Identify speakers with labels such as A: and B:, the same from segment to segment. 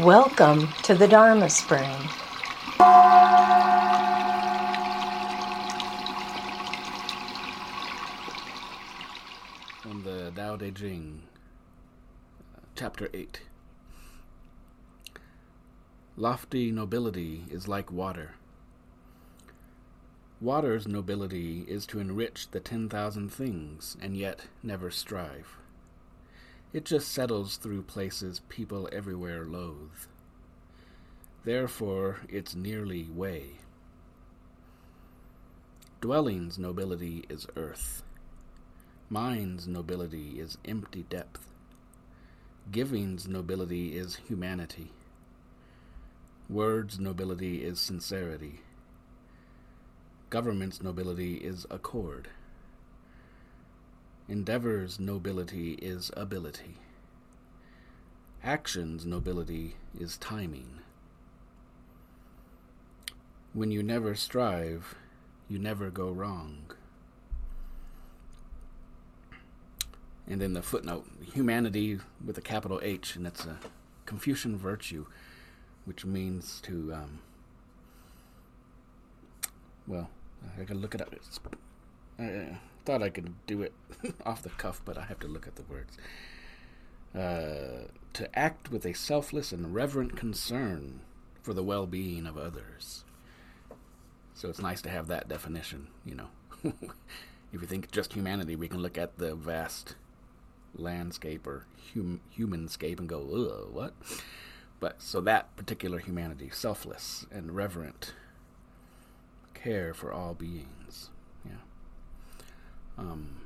A: Welcome to the Dharma Spring.
B: From the Tao Te Ching, Chapter 8. Lofty nobility is like water. Water's nobility is to enrich the ten thousand things and yet never strive. It just settles through places people everywhere loathe. Therefore, it's nearly way. Dwelling's nobility is earth. Mind's nobility is empty depth. Giving's nobility is humanity. Word's nobility is sincerity. Government's nobility is accord. Endeavor's nobility is ability. Action's nobility is timing. When you never strive, you never go wrong. And then the footnote humanity with a capital H, and it's a Confucian virtue, which means to, um, well, I can look it up. It's, I thought I could do it off the cuff, but I have to look at the words. Uh, to act with a selfless and reverent concern for the well being of others. So it's nice to have that definition, you know. if you think just humanity, we can look at the vast landscape or hum- humanscape and go, ugh, what? But so that particular humanity, selfless and reverent, care for all beings. Um,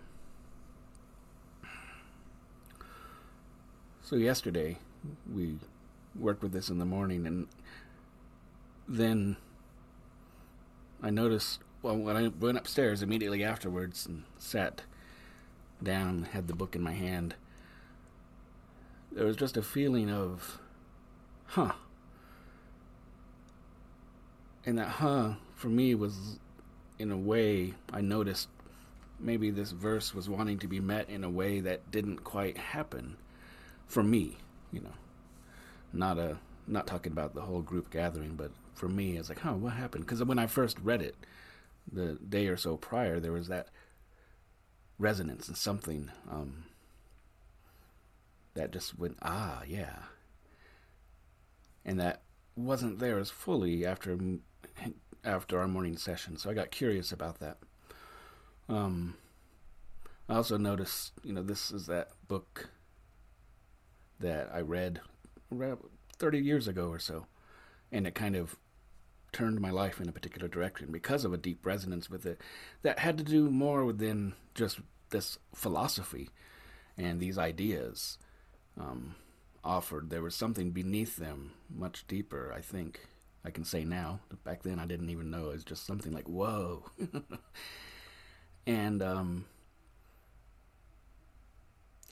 B: so yesterday we worked with this in the morning, and then I noticed. Well, when I went upstairs immediately afterwards and sat down, had the book in my hand, there was just a feeling of, huh. And that huh for me was, in a way, I noticed maybe this verse was wanting to be met in a way that didn't quite happen for me, you know. Not a not talking about the whole group gathering, but for me, it's like, huh, what happened? Because when I first read it, the day or so prior, there was that resonance and something um, that just went, ah, yeah. And that wasn't there as fully after after our morning session, so I got curious about that. Um, I also noticed, you know, this is that book that I read 30 years ago or so, and it kind of turned my life in a particular direction because of a deep resonance with it that had to do more than just this philosophy and these ideas um, offered. There was something beneath them, much deeper, I think. I can say now. Back then, I didn't even know. It was just something like, whoa. and um,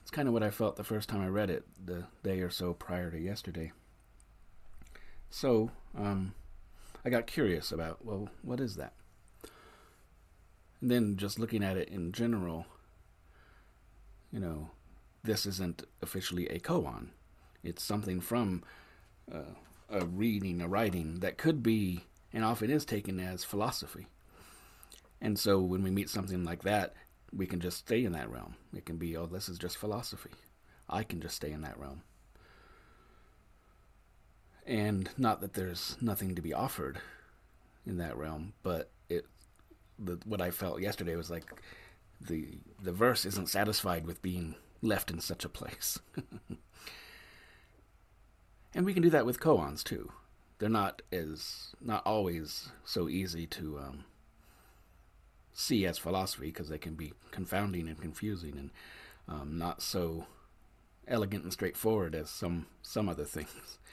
B: it's kind of what I felt the first time I read it, the day or so prior to yesterday. So, um, I got curious about, well, what is that? And then just looking at it in general, you know, this isn't officially a koan. It's something from uh, a reading, a writing that could be, and often is taken as philosophy. And so when we meet something like that, we can just stay in that realm. It can be, oh, this is just philosophy. I can just stay in that realm. And not that there's nothing to be offered in that realm, but it the, what I felt yesterday was like the the verse isn't satisfied with being left in such a place. and we can do that with koans too. They're not as not always so easy to um, see as philosophy because they can be confounding and confusing and um, not so elegant and straightforward as some some other things.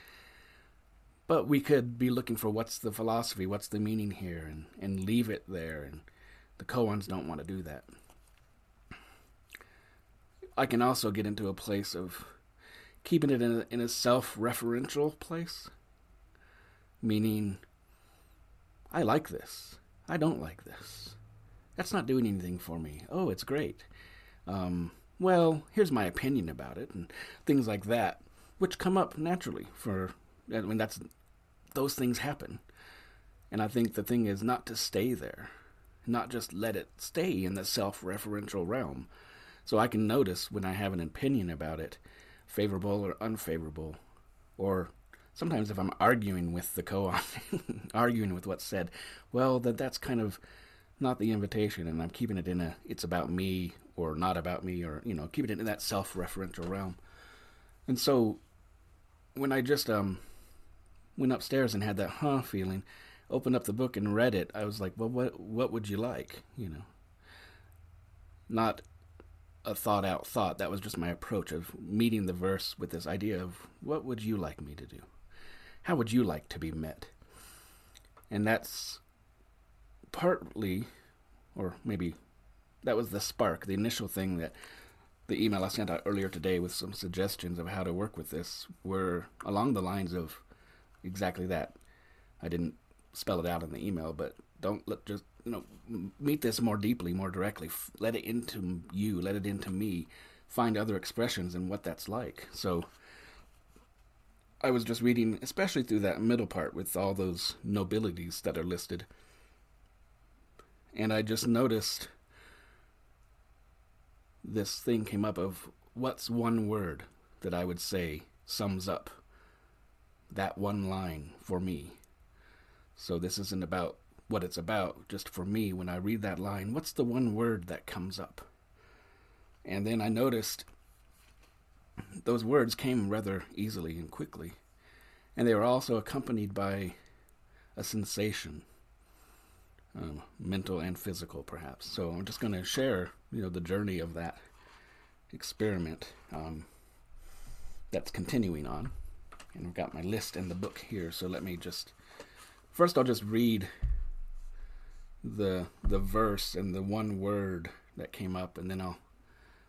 B: But we could be looking for what's the philosophy, what's the meaning here, and, and leave it there. And the koans don't want to do that. I can also get into a place of keeping it in a, in a self referential place, meaning, I like this. I don't like this. That's not doing anything for me. Oh, it's great. Um, well, here's my opinion about it, and things like that, which come up naturally for I mean, that's those things happen. And I think the thing is not to stay there, not just let it stay in the self referential realm. So I can notice when I have an opinion about it, favorable or unfavorable, or sometimes if I'm arguing with the co arguing with what's said, well, that that's kind of not the invitation, and I'm keeping it in a it's about me or not about me, or you know, keeping it in that self referential realm. And so when I just um went upstairs and had that huh feeling, opened up the book and read it, I was like, well, what what would you like? You know, not a thought out thought. That was just my approach of meeting the verse with this idea of what would you like me to do? How would you like to be met? And that's partly, or maybe that was the spark, the initial thing that the email I sent out earlier today with some suggestions of how to work with this were along the lines of exactly that. I didn't spell it out in the email, but don't let just you know meet this more deeply, more directly. Let it into you. Let it into me. Find other expressions and what that's like. So I was just reading, especially through that middle part with all those nobilities that are listed, and I just noticed this thing came up of what's one word that I would say sums up that one line for me. So this isn't about what it's about, just for me when I read that line, what's the one word that comes up? And then I noticed those words came rather easily and quickly, and they were also accompanied by a sensation, um, mental and physical, perhaps. So I'm just going to share, you know, the journey of that experiment um, that's continuing on. And I've got my list and the book here, so let me just first I'll just read the the verse and the one word that came up, and then I'll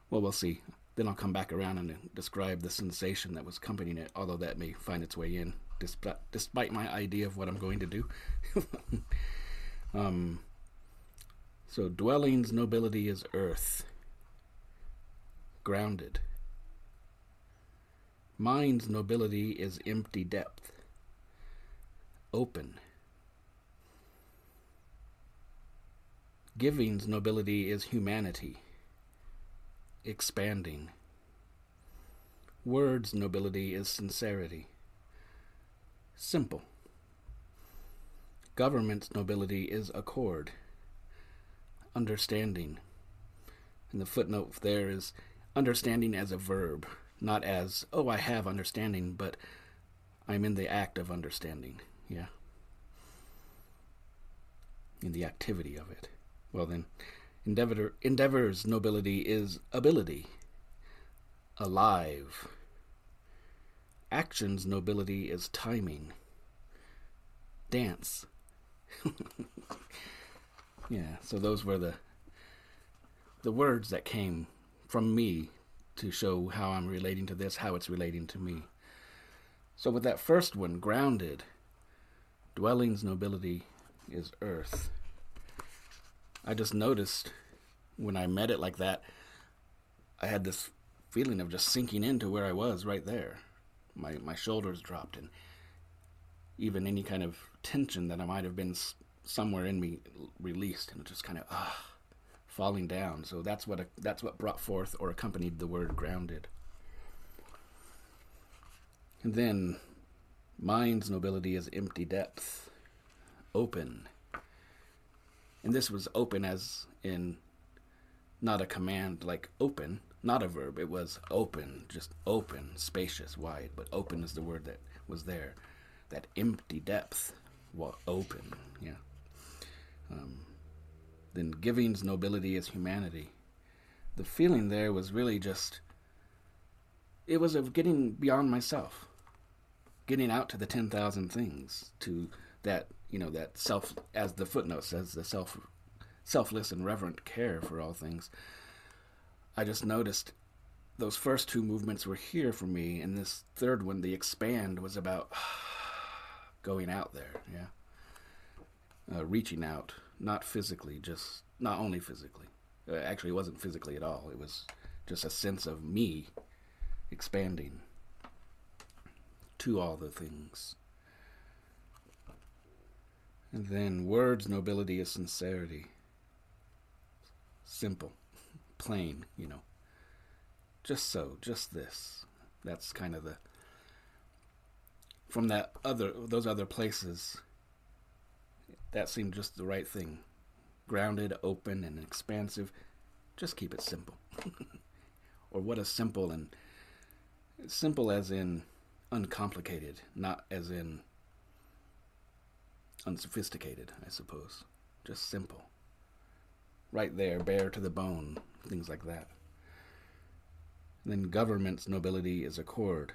B: well we'll see. Then I'll come back around and describe the sensation that was accompanying it, although that may find its way in, despite, despite my idea of what I'm going to do. um, so, dwelling's nobility is earth, grounded. Mind's nobility is empty depth, open. Giving's nobility is humanity, expanding. Word's nobility is sincerity, simple. Government's nobility is accord, understanding. And the footnote there is understanding as a verb, not as, oh, I have understanding, but I'm in the act of understanding. Yeah. In the activity of it. Well, then, endeavor, endeavor's nobility is ability, alive. Action's nobility is timing, dance. yeah, so those were the the words that came from me to show how I'm relating to this, how it's relating to me. So with that first one, grounded, dwelling's nobility is earth. I just noticed when I met it like that, I had this feeling of just sinking into where I was right there. My my shoulders dropped, and even any kind of tension that I might have been somewhere in me released, and just kind of ah, falling down. So that's what that's what brought forth or accompanied the word grounded. And then, mind's nobility is empty depth, open and this was open as in not a command like open, not a verb. It was open, just open, spacious, wide. But open is the word that was there. That empty depth, well, open, yeah. Um, then giving's nobility is humanity. The feeling there was really just, it was of getting beyond myself, getting out to the 10,000 things, to that you know that self as the footnote says the self selfless and reverent care for all things i just noticed those first two movements were here for me and this third one the expand was about going out there yeah uh, reaching out not physically just not only physically uh, actually it wasn't physically at all it was just a sense of me expanding to all the things. And then words, nobility is sincerity. Simple, plain, you know. Just so, just this. That's kind of the from that other those other places that seemed just the right thing. Grounded, open and expansive. Just keep it simple. or what is simple and simple as in uncomplicated, not as in unsophisticated, I suppose. Just simple. Right there, bare to the bone, things like that. And then government's nobility is accord.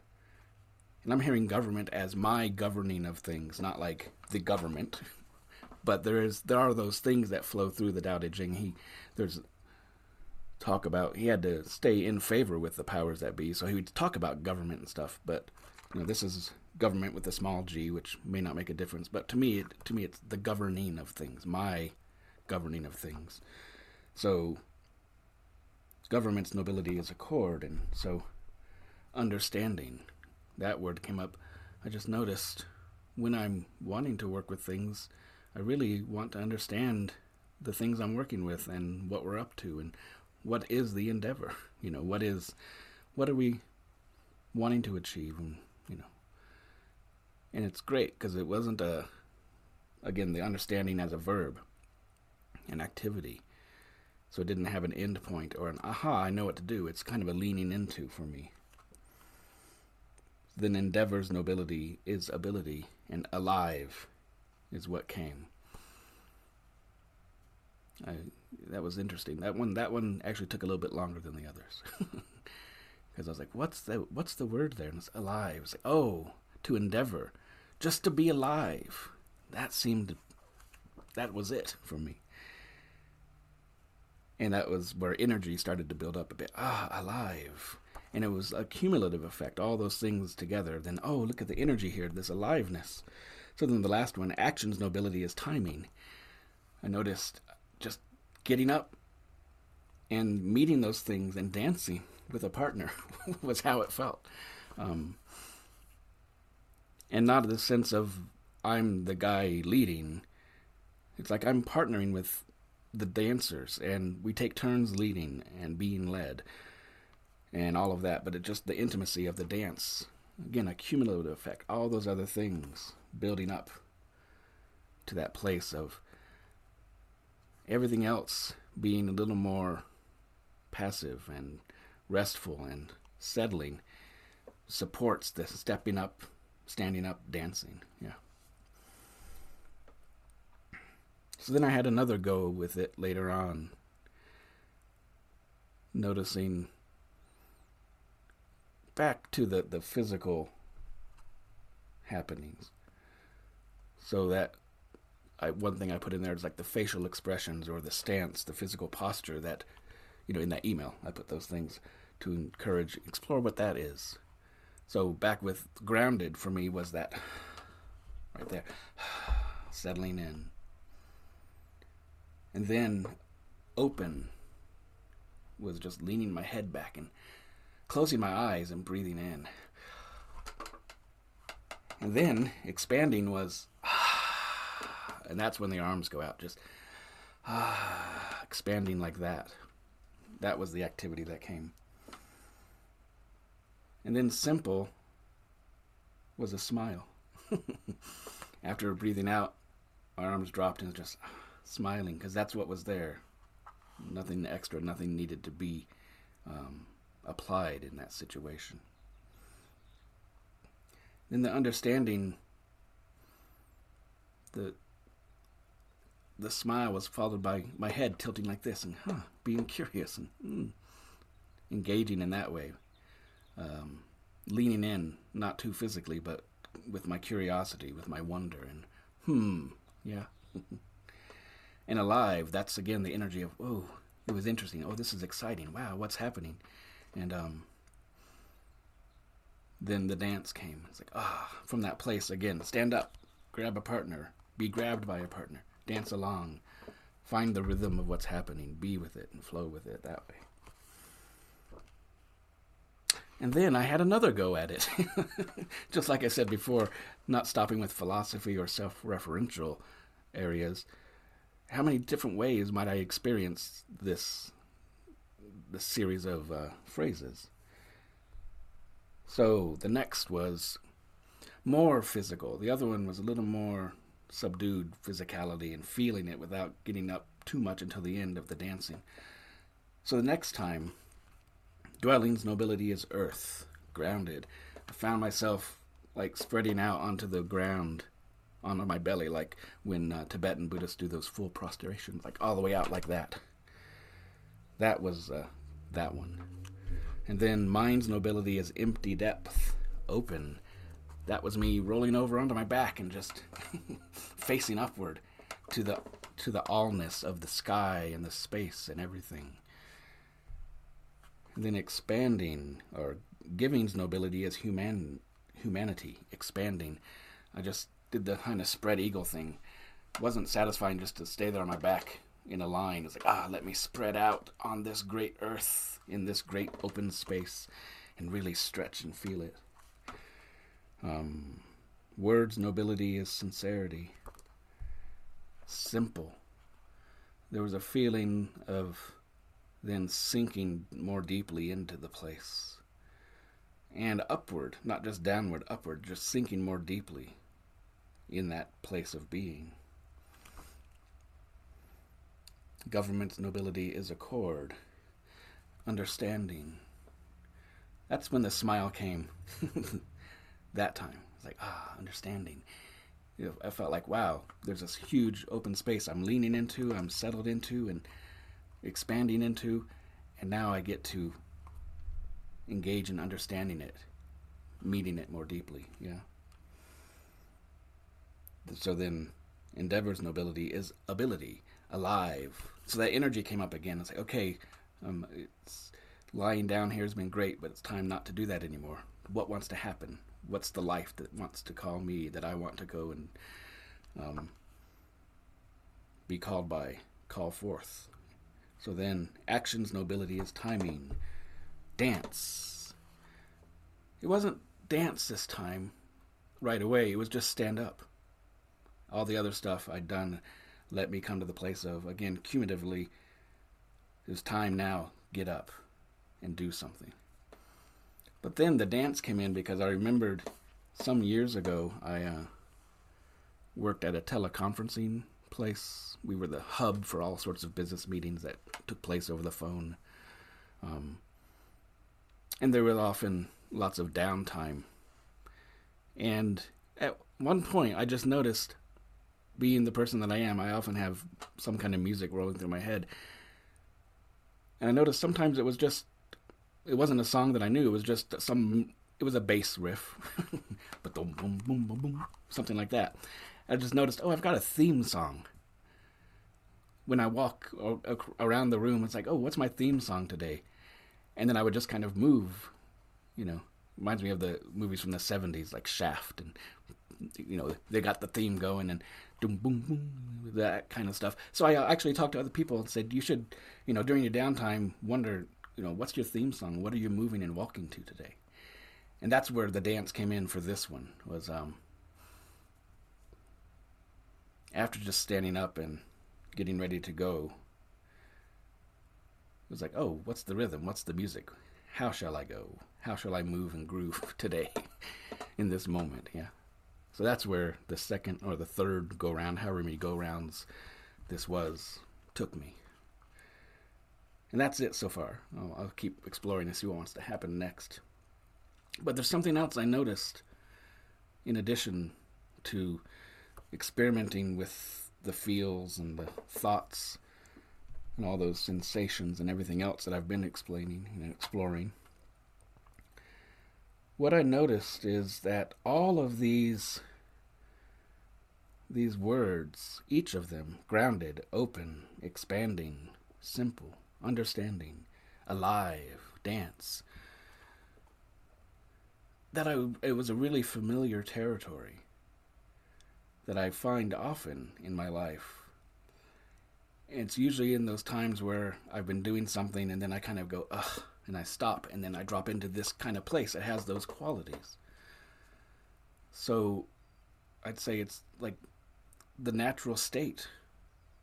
B: And I'm hearing government as my governing of things, not like the government. But there is there are those things that flow through the Tao Te Ching. He there's talk about he had to stay in favor with the powers that be, so he would talk about government and stuff. But you know, this is government with a small g, which may not make a difference. But to me, it, to me, it's the governing of things, my governing of things. So, government's nobility is accord, and so understanding. That word came up. I just noticed when I'm wanting to work with things, I really want to understand the things I'm working with and what we're up to and what is the endeavor. You know, what is, what are we wanting to achieve, and you know, and it's great because it wasn't a again the understanding as a verb an activity so it didn't have an end point or an aha i know what to do it's kind of a leaning into for me then endeavor's nobility is ability and alive is what came I, that was interesting that one that one actually took a little bit longer than the others because i was like what's the what's the word there and it's alive it's like oh to endeavor just to be alive. That seemed, that was it for me. And that was where energy started to build up a bit. Ah, alive. And it was a cumulative effect, all those things together. Then, oh, look at the energy here, this aliveness. So then the last one, action's nobility is timing. I noticed just getting up and meeting those things and dancing with a partner was how it felt. Um, and not the sense of I'm the guy leading. It's like I'm partnering with the dancers, and we take turns leading and being led, and all of that. But it just the intimacy of the dance, again, a cumulative effect. All those other things building up to that place of everything else being a little more passive and restful and settling supports the stepping up standing up dancing. Yeah. So then I had another go with it later on, noticing back to the, the physical happenings. So that I, one thing I put in there is like the facial expressions or the stance, the physical posture that, you know, in that email, I put those things to encourage, explore what that is. So back with grounded for me was that right there, settling in. And then open was just leaning my head back and closing my eyes and breathing in. And then expanding was, and that's when the arms go out, just expanding like that. That was the activity that came. And then simple was a smile. After breathing out, my arms dropped and just smiling because that's what was there. Nothing extra, nothing needed to be um, applied in that situation. Then the understanding, the the smile was followed by my head tilting like this and huh, being curious and mm, engaging in that way um, leaning in, not too physically, but with my curiosity, with my wonder, and hmm, yeah. and alive, that's again the energy of, oh, it was interesting. Oh, this is exciting. Wow, what's happening? And um, then the dance came. It's like, ah, from that place again, stand up, grab a partner, be grabbed by a partner, dance along, find the rhythm of what's happening, be with it, and flow with it that way. And then I had another go at it. Just like I said before, not stopping with philosophy or self referential areas. How many different ways might I experience this, this series of uh, phrases? So the next was more physical. The other one was a little more subdued physicality and feeling it without getting up too much until the end of the dancing. So the next time, dwelling's nobility is earth, grounded. I found myself like spreading out onto the ground, onto my belly, like when uh, Tibetan Buddhists do those full prostrations, like all the way out like that. That was uh, that one. And then mind's nobility is empty depth, open. That was me rolling over onto my back and just facing upward to the to the allness of the sky and the space and everything. And then expanding or giving's nobility is human humanity, expanding. I just did the kind of spread eagle thing. Wasn't satisfying just to stay there on my back in a line. It's like, ah, let me spread out on this great earth, in this great open space, and really stretch and feel it. Um, words nobility is sincerity. Simple. There was a feeling of then sinking more deeply into the place. And upward, not just downward, upward, just sinking more deeply in that place of being. Government's nobility is accord, understanding. That's when the smile came. that time. It's like, ah, understanding. You know, I felt like, wow, there's this huge open space I'm leaning into, I'm settled into, and expanding into, and now I get to engage in understanding it, meeting it more deeply. Yeah. So then, endeavor's nobility is ability, alive. So that energy came up again. It's like, okay, um, it's lying down here has been great, but it's time not to do that anymore. What wants to happen? What's the life that wants to call me that I want to go and um, be called by, call forth? So then, action's nobility is timing. Dance. It wasn't dance this time right away, it was just stand up. All the other stuff I'd done let me come to the place of, again, cumulatively, it's time now, get up and do something. But then the dance came in because I remembered some years ago I uh, worked at a teleconferencing place. We were the hub for all sorts of business meetings that took place over the phone. Um, and there was often lots of downtime. And at one point, I just noticed, being the person that I am, I often have some kind of music rolling through my head. And I noticed sometimes it was just, it wasn't a song that I knew. It was just some, it was a bass riff, but boom, boom, boom, boom, boom, something like that. I just noticed, oh, I've got a theme song. When I walk around the room, it's like, oh, what's my theme song today? And then I would just kind of move, you know. Reminds me of the movies from the 70s, like Shaft, and, you know, they got the theme going and boom, boom, boom, that kind of stuff. So I actually talked to other people and said, you should, you know, during your downtime, wonder, you know, what's your theme song? What are you moving and walking to today? And that's where the dance came in for this one, was, um, after just standing up and getting ready to go, it was like, oh, what's the rhythm? What's the music? How shall I go? How shall I move and groove today in this moment? Yeah. So that's where the second or the third go round, however many go rounds this was, took me. And that's it so far. I'll, I'll keep exploring and see what wants to happen next. But there's something else I noticed in addition to experimenting with the feels and the thoughts and all those sensations and everything else that I've been explaining and exploring. What I noticed is that all of these these words, each of them grounded, open, expanding, simple, understanding, alive, dance, that I, it was a really familiar territory that I find often in my life. It's usually in those times where I've been doing something and then I kind of go, ugh, and I stop and then I drop into this kind of place that has those qualities. So I'd say it's like the natural state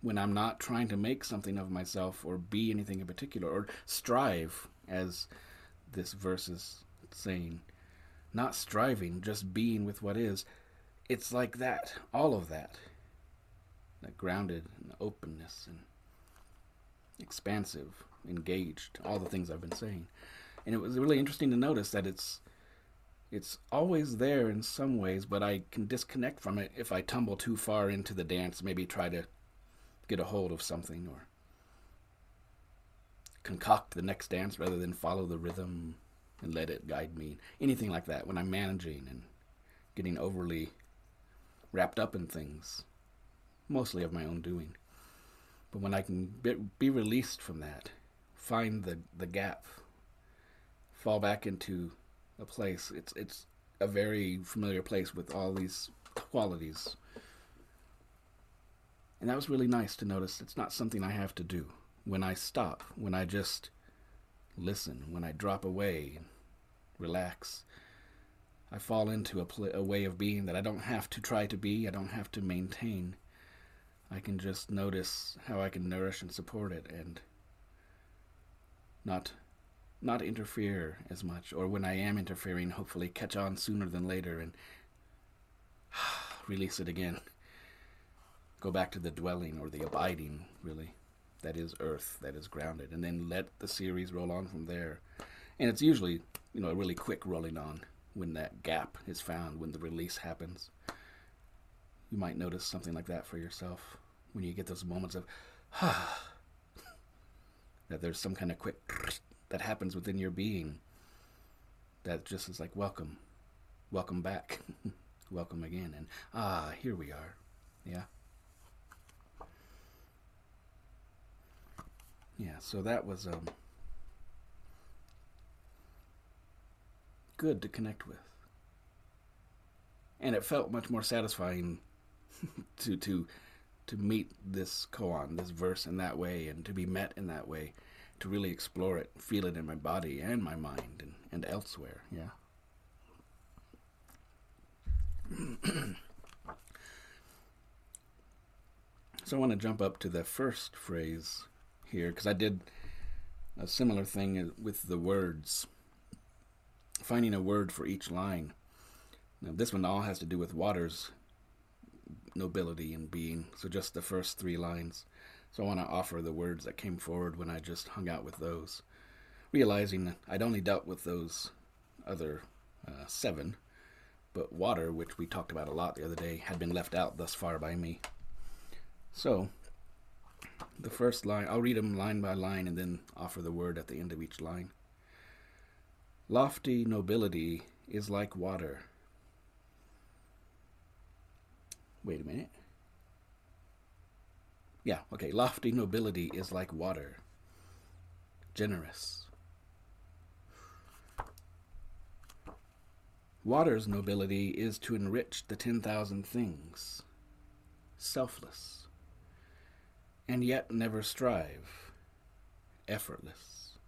B: when I'm not trying to make something of myself or be anything in particular or strive, as this verse is saying. Not striving, just being with what is. It's like that, all of that. That grounded and openness and expansive, engaged, all the things I've been saying. And it was really interesting to notice that it's it's always there in some ways, but I can disconnect from it if I tumble too far into the dance, maybe try to get a hold of something or concoct the next dance rather than follow the rhythm and let it guide me. Anything like that when I'm managing and getting overly wrapped up in things, mostly of my own doing. But when I can be released from that, find the, the gap, fall back into a place, it's, it's a very familiar place with all these qualities. And that was really nice to notice it's not something I have to do. When I stop, when I just listen, when I drop away relax, I fall into a, pl- a way of being that I don't have to try to be, I don't have to maintain. I can just notice how I can nourish and support it and not not interfere as much or when I am interfering hopefully catch on sooner than later and release it again. Go back to the dwelling or the abiding really that is earth, that is grounded, and then let the series roll on from there. And it's usually, you know, a really quick rolling on when that gap is found, when the release happens. You might notice something like that for yourself when you get those moments of, that there's some kind of quick that happens within your being that just is like, welcome, welcome back, welcome again, and ah, here we are. Yeah. Yeah, so that was um, good to connect with. And it felt much more satisfying to to to meet this koan, this verse in that way, and to be met in that way, to really explore it, feel it in my body and my mind and, and elsewhere, yeah. so I want to jump up to the first phrase here because I did a similar thing uh, with the words, finding a word for each line. Now, this one all has to do with water's nobility and being, so just the first three lines. So I want to offer the words that came forward when I just hung out with those, realizing that I'd only dealt with those other uh, seven, but water, which we talked about a lot the other day, had been left out thus far by me. So the first line, I'll read them line by line and then offer the word at the end of each line. Lofty nobility is like water. Wait a minute. Yeah, okay. Lofty nobility is like water. Generous. Water's nobility is to enrich the 10,000 things. Selfless and yet never strive, effortless.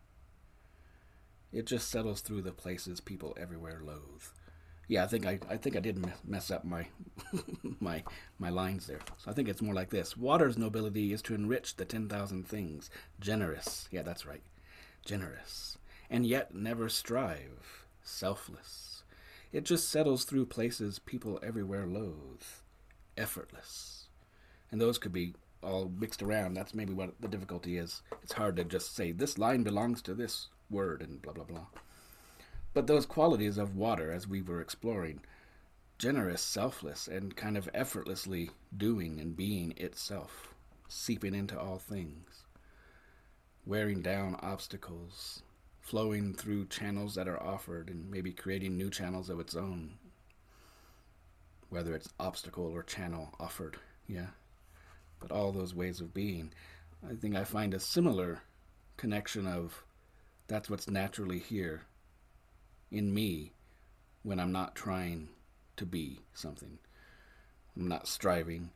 B: It just settles through the places people everywhere loathe. Yeah, I think I, I think I did mess up my my my lines there. So I think it's more like this: Water's nobility is to enrich the ten thousand things. Generous, yeah, that's right, generous, and yet never strive. Selfless. It just settles through places people everywhere loathe. Effortless, and those could be all mixed around. That's maybe what the difficulty is. It's hard to just say this line belongs to this word and blah blah blah. But those qualities of water, as we were exploring, generous, selfless, and kind of effortlessly doing and being itself, seeping into all things, wearing down obstacles, flowing through channels that are offered, and maybe creating new channels of its own, whether it's obstacle or channel offered. Yeah but all those ways of being. I think I find a similar connection of that's what's naturally here in me when I'm not trying to be something. I'm not striving,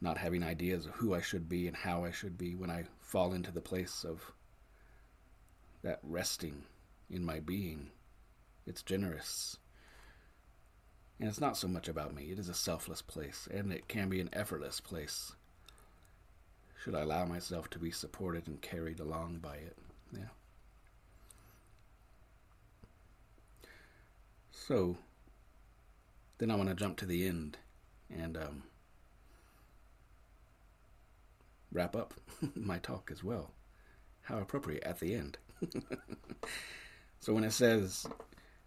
B: not having ideas of who I should be and how I should be when I fall into the place of that resting in my being. It's generous. And it's not so much about me. It is a selfless place, and it can be an effortless place. Should I allow myself to be supported and carried along by it? Yeah. So, then I want to jump to the end and um, wrap up my talk as well. How appropriate at the end. so when it says,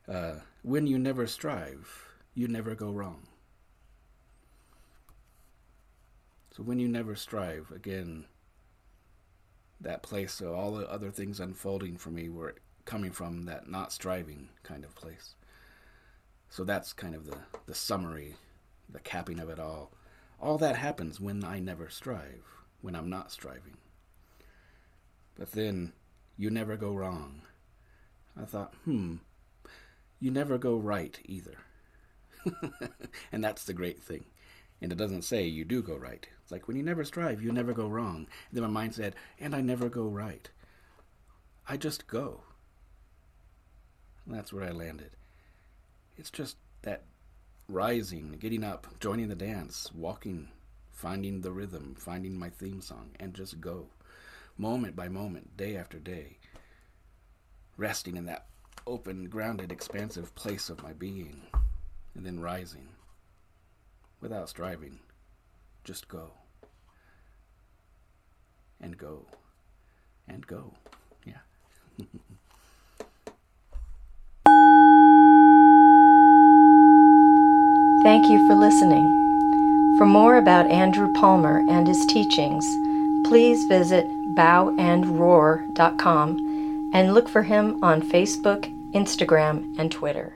B: uh, when you never strive, you never go wrong. So when you never strive, again, that place, so all the other things unfolding for me were coming from that not striving kind of place. So that's kind of the, the summary, the capping of it all. All that happens when I never strive, when I'm not striving. But then you never go wrong. I thought, hmm, you never go right either. and that's the great thing. And it doesn't say you do go right. It's like when you never strive, you never go wrong. And then my mind said, and I never go right. I just go. And that's where I landed. It's just that rising, getting up, joining the dance, walking, finding the rhythm, finding my theme song, and just go. Moment by moment, day after day. Resting in that open, grounded, expansive place of my being and then rising without striving. Just go. And go. And go. Yeah.
A: Thank you for listening. For more about Andrew Palmer and his teachings, please visit bowandroar.com and look for him on Facebook, Instagram, and Twitter.